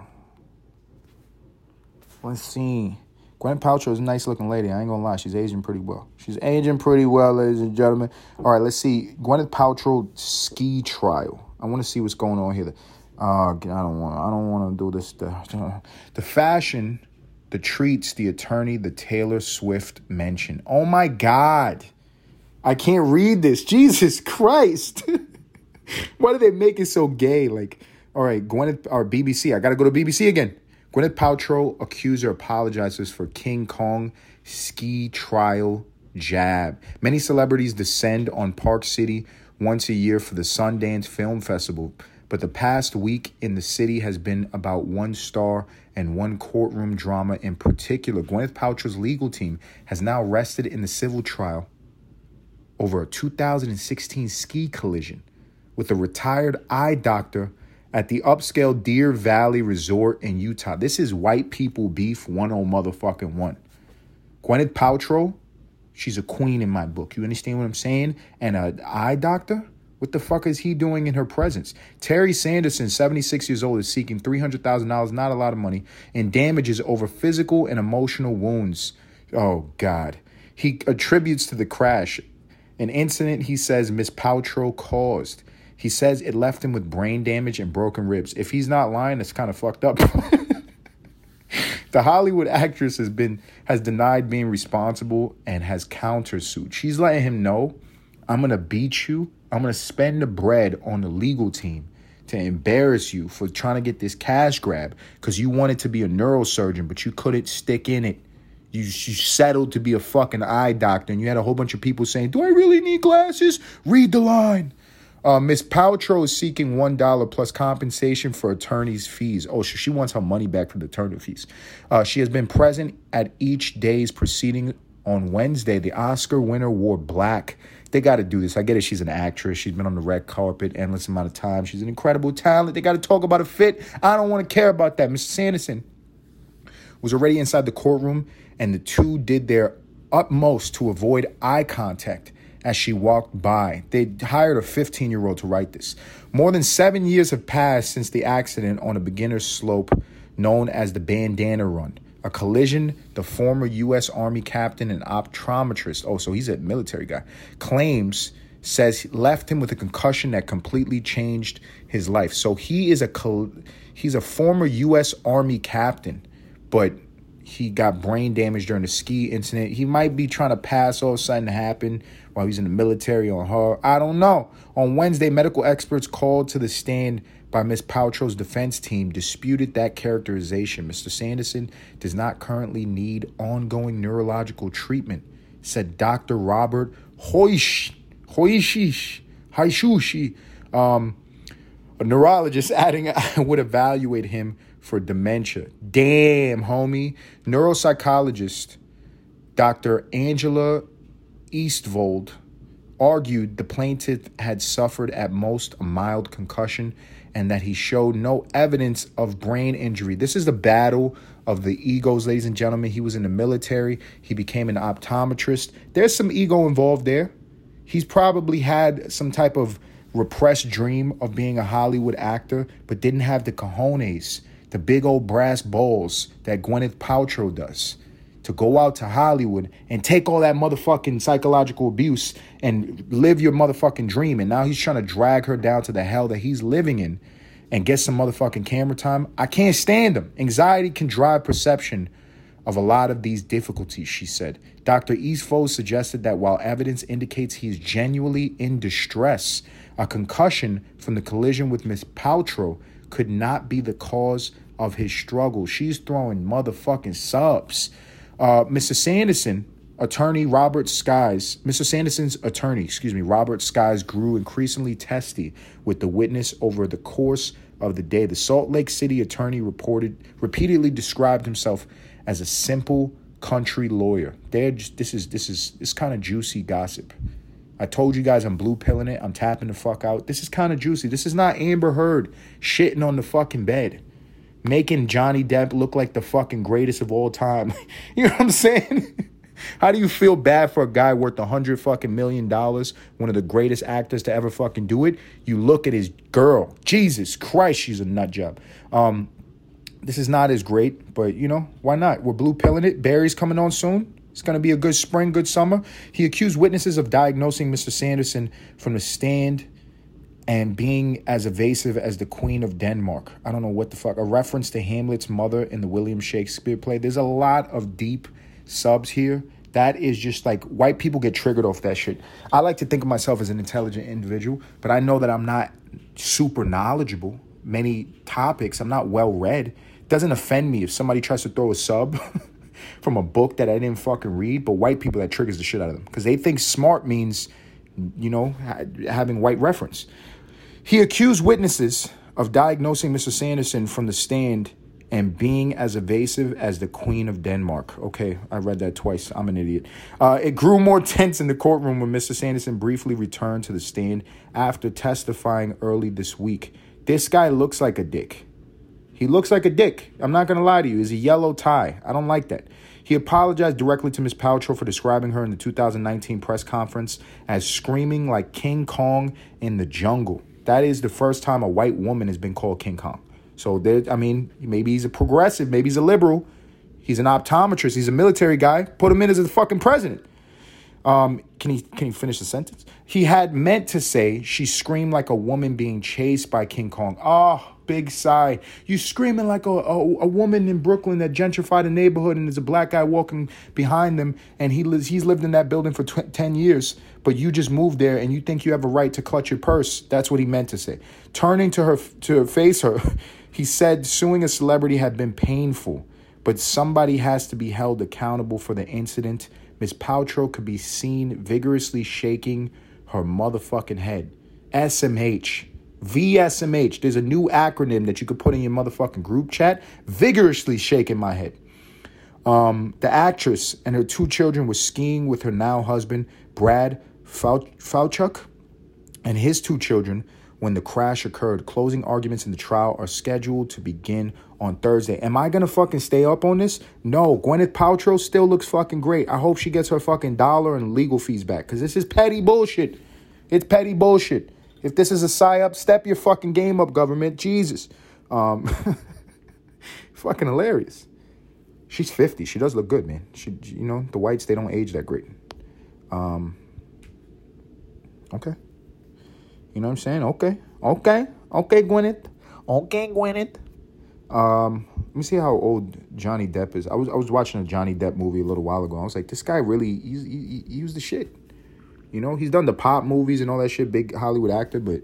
Let's see. Gwen Paltrow is a nice looking lady. I ain't gonna lie, she's aging pretty well. She's aging pretty well, ladies and gentlemen. All right, let's see. Gwyneth Paltrow ski trial. I want to see what's going on here. Uh, I don't want. I don't want to do this. The, the fashion, the treats, the attorney, the Taylor Swift mention. Oh my God, I can't read this. Jesus Christ, why do they make it so gay? Like, all right, Gwyneth or BBC. I gotta go to BBC again. Gwyneth Paltrow accuser apologizes for King Kong ski trial jab. Many celebrities descend on Park City once a year for the Sundance Film Festival, but the past week in the city has been about one star and one courtroom drama in particular. Gwyneth Paltrow's legal team has now rested in the civil trial over a 2016 ski collision with a retired eye doctor at the upscale Deer Valley Resort in Utah. This is white people beef 10 motherfucking one. Gwyneth Paltrow, she's a queen in my book. You understand what I'm saying? And an eye doctor? What the fuck is he doing in her presence? Terry Sanderson, 76 years old, is seeking $300,000, not a lot of money, in damages over physical and emotional wounds. Oh, God. He attributes to the crash an incident he says Miss Paltrow caused. He says it left him with brain damage and broken ribs. If he's not lying, it's kind of fucked up. the Hollywood actress has been has denied being responsible and has countersued. She's letting him know, I'm gonna beat you I'm to spend the bread on the legal team to embarrass you for trying to get this cash grab because you wanted to be a neurosurgeon, but you couldn't stick in it. You, you settled to be a fucking eye doctor, and you had a whole bunch of people saying, Do I really need glasses? Read the line. Uh, Miss Paltrow is seeking $1 plus compensation for attorney's fees. Oh, so she wants her money back for the attorney fees. Uh, she has been present at each day's proceeding on Wednesday. The Oscar winner wore black they got to do this. I get it. She's an actress. She's been on the red carpet endless amount of time. She's an incredible talent. They got to talk about a fit. I don't want to care about that. Mr. Sanderson was already inside the courtroom, and the two did their utmost to avoid eye contact as she walked by. They hired a 15 year old to write this. More than seven years have passed since the accident on a beginner's slope known as the Bandana Run a collision the former U.S. Army captain and optometrist, oh, so he's a military guy, claims says left him with a concussion that completely changed his life. So he is a he's a former U.S. Army captain, but he got brain damage during the ski incident. He might be trying to pass off something happened while he's in the military on her. I don't know. On Wednesday, medical experts called to the stand by Ms. Paltrow's defense team disputed that characterization. Mr. Sanderson does not currently need ongoing neurological treatment, said Dr. Robert Hoish, Hoishish, Haishushi, um, a neurologist, adding, I would evaluate him for dementia. Damn, homie. Neuropsychologist Dr. Angela Eastvold argued the plaintiff had suffered at most a mild concussion and that he showed no evidence of brain injury. This is the battle of the egos, ladies and gentlemen. He was in the military, he became an optometrist. There's some ego involved there. He's probably had some type of repressed dream of being a Hollywood actor, but didn't have the cojones, the big old brass balls that Gwyneth Paltrow does to go out to Hollywood and take all that motherfucking psychological abuse and live your motherfucking dream. And now he's trying to drag her down to the hell that he's living in and get some motherfucking camera time. I can't stand him. Anxiety can drive perception of a lot of these difficulties, she said. Dr. Eastvold suggested that while evidence indicates he is genuinely in distress, a concussion from the collision with Miss Paltrow could not be the cause of his struggle. She's throwing motherfucking subs uh, Mr. Sanderson, attorney Robert Sykes, Mr. Sanderson's attorney, excuse me, Robert Sykes grew increasingly testy with the witness over the course of the day. The Salt Lake City attorney reported repeatedly described himself as a simple country lawyer. Just, this is this is this kind of juicy gossip. I told you guys I'm blue pilling it. I'm tapping the fuck out. This is kind of juicy. This is not Amber Heard shitting on the fucking bed making Johnny Depp look like the fucking greatest of all time. you know what I'm saying? How do you feel bad for a guy worth a hundred fucking million dollars, one of the greatest actors to ever fucking do it? You look at his girl. Jesus Christ, she's a nut job. Um, this is not as great, but you know, why not? We're blue pilling it. Barry's coming on soon. It's going to be a good spring, good summer. He accused witnesses of diagnosing Mr. Sanderson from the stand and being as evasive as the Queen of Denmark. I don't know what the fuck. A reference to Hamlet's mother in the William Shakespeare play. There's a lot of deep subs here. That is just like white people get triggered off that shit. I like to think of myself as an intelligent individual, but I know that I'm not super knowledgeable. Many topics, I'm not well read. It doesn't offend me if somebody tries to throw a sub from a book that I didn't fucking read, but white people that triggers the shit out of them because they think smart means, you know, having white reference. He accused witnesses of diagnosing Mr. Sanderson from the stand and being as evasive as the Queen of Denmark. Okay, I read that twice. I'm an idiot. Uh, it grew more tense in the courtroom when Mr. Sanderson briefly returned to the stand after testifying early this week. This guy looks like a dick. He looks like a dick. I'm not going to lie to you. He's a yellow tie. I don't like that. He apologized directly to Ms. Paltrow for describing her in the 2019 press conference as screaming like King Kong in the jungle. That is the first time a white woman has been called King Kong. So there, I mean, maybe he's a progressive, maybe he's a liberal. He's an optometrist. He's a military guy. Put him in as the fucking president. Um, can he can he finish the sentence? He had meant to say she screamed like a woman being chased by King Kong. Oh, big sigh. You screaming like a, a, a woman in Brooklyn that gentrified a neighborhood and there's a black guy walking behind them and he lives he's lived in that building for tw- 10 years, but you just moved there and you think you have a right to clutch your purse. That's what he meant to say. Turning to her to face her, he said suing a celebrity had been painful, but somebody has to be held accountable for the incident Miss Paltrow could be seen vigorously shaking her motherfucking head. SMH. VSMH. There's a new acronym that you could put in your motherfucking group chat. Vigorously shaking my head. Um, the actress and her two children were skiing with her now husband, Brad Falchuk, and his two children when the crash occurred. Closing arguments in the trial are scheduled to begin on Thursday. Am I gonna fucking stay up on this? No. Gwyneth Paltrow still looks fucking great. I hope she gets her fucking dollar and legal fees back because this is petty bullshit. It's petty bullshit. If this is a psyop, step your fucking game up, government. Jesus. Um, fucking hilarious. She's 50. She does look good, man. She, you know, the whites, they don't age that great. Um, okay. You know what I'm saying? Okay. Okay. Okay, Gwyneth. Okay, Gwyneth. Um, let me see how old Johnny Depp is. I was I was watching a Johnny Depp movie a little while ago. I was like, this guy really he's, he, he was the shit. You know, he's done the pop movies and all that shit, big Hollywood actor, but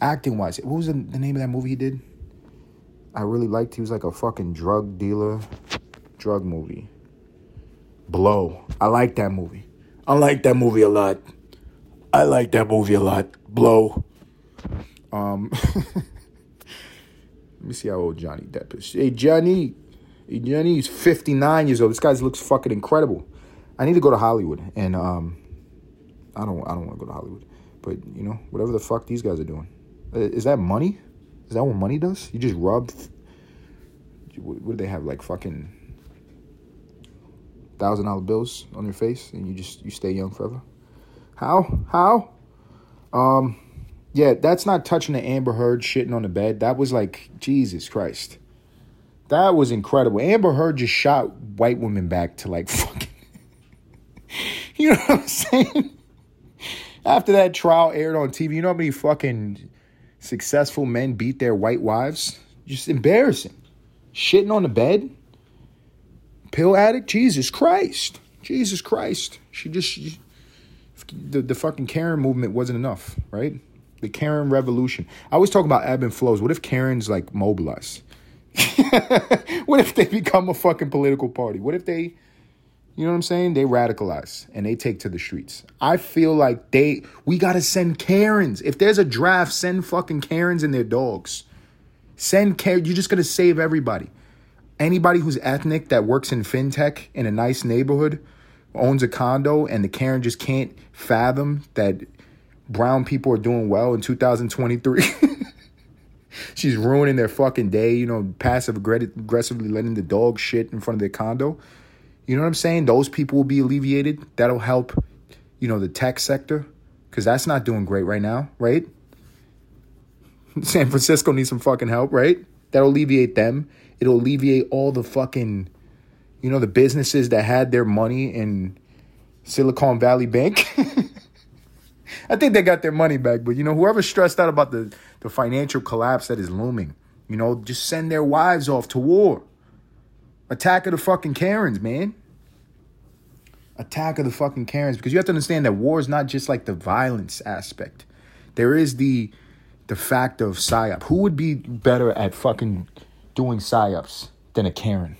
acting wise, what was the, the name of that movie he did? I really liked. He was like a fucking drug dealer, drug movie. Blow. I like that movie. I like that movie a lot. I like that movie a lot. Blow. Um, let me see how old Johnny Depp is. Hey, Johnny. Hey, Johnny, he's 59 years old. This guy looks fucking incredible. I need to go to Hollywood. And um, I don't, I don't want to go to Hollywood. But, you know, whatever the fuck these guys are doing. Uh, is that money? Is that what money does? You just rub. What do they have? Like fucking thousand dollar bills on your face and you just you stay young forever? How? How? Um, yeah, that's not touching the Amber Heard shitting on the bed. That was like Jesus Christ. That was incredible. Amber Heard just shot white women back to like fucking. you know what I'm saying? After that trial aired on TV, you know how many fucking successful men beat their white wives? Just embarrassing. Shitting on the bed. Pill addict. Jesus Christ. Jesus Christ. She just. She, the, the fucking Karen movement wasn't enough, right? The Karen revolution. I always talk about ebb and flows. What if Karen's like mobilize? what if they become a fucking political party? What if they, you know what I'm saying? They radicalize and they take to the streets. I feel like they, we gotta send Karens. If there's a draft, send fucking Karens and their dogs. Send Karen. You're just gonna save everybody. Anybody who's ethnic that works in fintech in a nice neighborhood owns a condo and the Karen just can't fathom that brown people are doing well in 2023. She's ruining their fucking day, you know, passive aggressively letting the dog shit in front of their condo. You know what I'm saying? Those people will be alleviated. That'll help, you know, the tech sector because that's not doing great right now, right? San Francisco needs some fucking help, right? That'll alleviate them. It'll alleviate all the fucking you know, the businesses that had their money in Silicon Valley Bank. I think they got their money back, but you know, whoever's stressed out about the, the financial collapse that is looming, you know, just send their wives off to war. Attack of the fucking Karens, man. Attack of the fucking Karens. Because you have to understand that war is not just like the violence aspect. There is the the fact of psyop. Who would be better at fucking doing psyops than a Karen?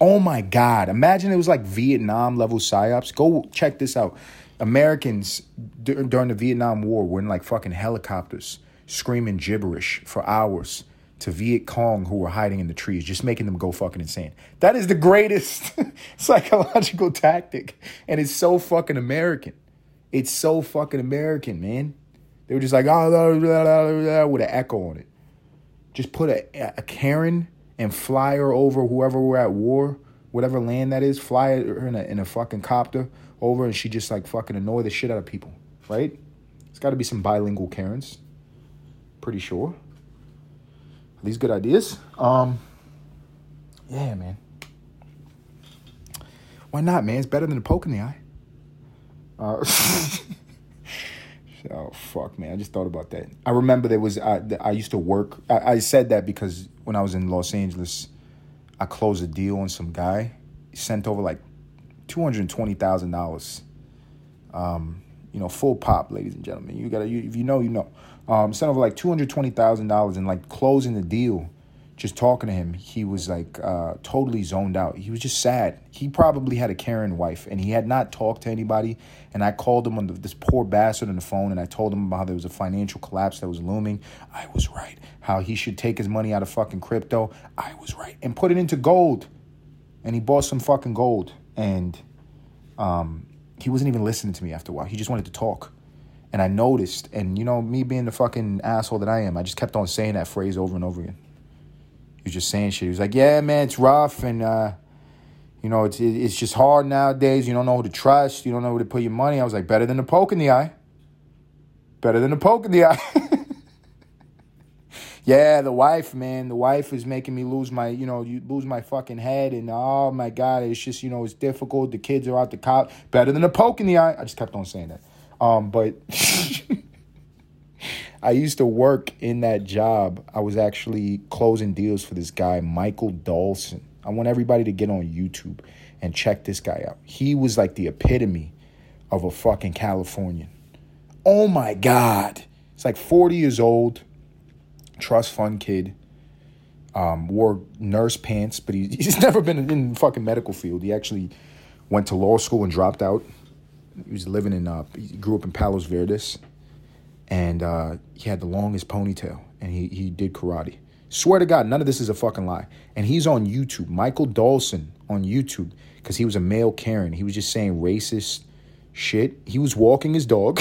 Oh my God. Imagine it was like Vietnam level psyops. Go check this out. Americans d- during the Vietnam War were in like fucking helicopters screaming gibberish for hours to Viet Cong who were hiding in the trees, just making them go fucking insane. That is the greatest psychological tactic. And it's so fucking American. It's so fucking American, man. They were just like, oh, blah, blah, blah, with an echo on it. Just put a, a Karen and fly her over whoever we're at war, whatever land that is, fly her in a, in a fucking copter over and she just like fucking annoy the shit out of people, right? It's got to be some bilingual Karens. Pretty sure. Are these good ideas? Um, yeah, man. Why not, man? It's better than a poke in the eye. Uh, oh fuck, man! I just thought about that. I remember there was I, I used to work. I, I said that because when I was in Los Angeles, I closed a deal on some guy. He sent over like two hundred twenty thousand dollars. Um, you know, full pop, ladies and gentlemen. You gotta, you, if you know, you know. Um, sent over like two hundred twenty thousand dollars and like closing the deal. Just talking to him, he was like uh, totally zoned out. He was just sad. He probably had a Karen wife, and he had not talked to anybody. And I called him on the, this poor bastard on the phone, and I told him about how there was a financial collapse that was looming. I was right. How he should take his money out of fucking crypto. I was right, and put it into gold. And he bought some fucking gold, and um, he wasn't even listening to me after a while. He just wanted to talk. And I noticed, and you know, me being the fucking asshole that I am, I just kept on saying that phrase over and over again. He was just saying shit. He was like, "Yeah, man, it's rough, and uh, you know, it's it's just hard nowadays. You don't know who to trust. You don't know who to put your money." I was like, "Better than a poke in the eye. Better than a poke in the eye." yeah, the wife, man, the wife is making me lose my, you know, you lose my fucking head, and oh my god, it's just, you know, it's difficult. The kids are out the cop. Better than a poke in the eye. I just kept on saying that. Um, but I used to work in that job. I was actually closing deals for this guy, Michael Dawson. I want everybody to get on YouTube and check this guy out. He was like the epitome of a fucking Californian. Oh my God. It's like 40 years old, trust fund kid. Um, wore nurse pants, but he, he's never been in the fucking medical field. He actually went to law school and dropped out. He was living in, uh, he grew up in Palos Verdes, and uh, he had the longest ponytail, and he, he did karate. Swear to God, none of this is a fucking lie. And he's on YouTube, Michael Dawson on YouTube, because he was a male Karen. He was just saying racist shit. He was walking his dog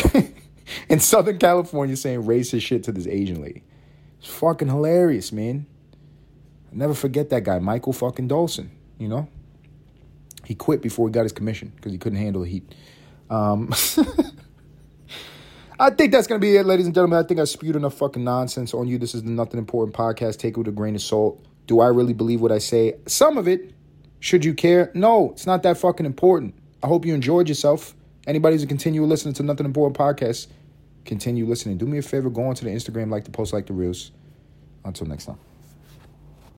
in Southern California saying racist shit to this Asian lady. It's fucking hilarious, man. I'll never forget that guy, Michael fucking Dawson, you know? He quit before he got his commission because he couldn't handle the heat. Um, I think that's going to be it, ladies and gentlemen. I think I spewed enough fucking nonsense on you. This is the Nothing Important podcast. Take it with a grain of salt. Do I really believe what I say? Some of it. Should you care? No, it's not that fucking important. I hope you enjoyed yourself. Anybody who's a continue listening to Nothing Important podcast, continue listening. Do me a favor, go onto the Instagram, like the post, like the reels. Until next time.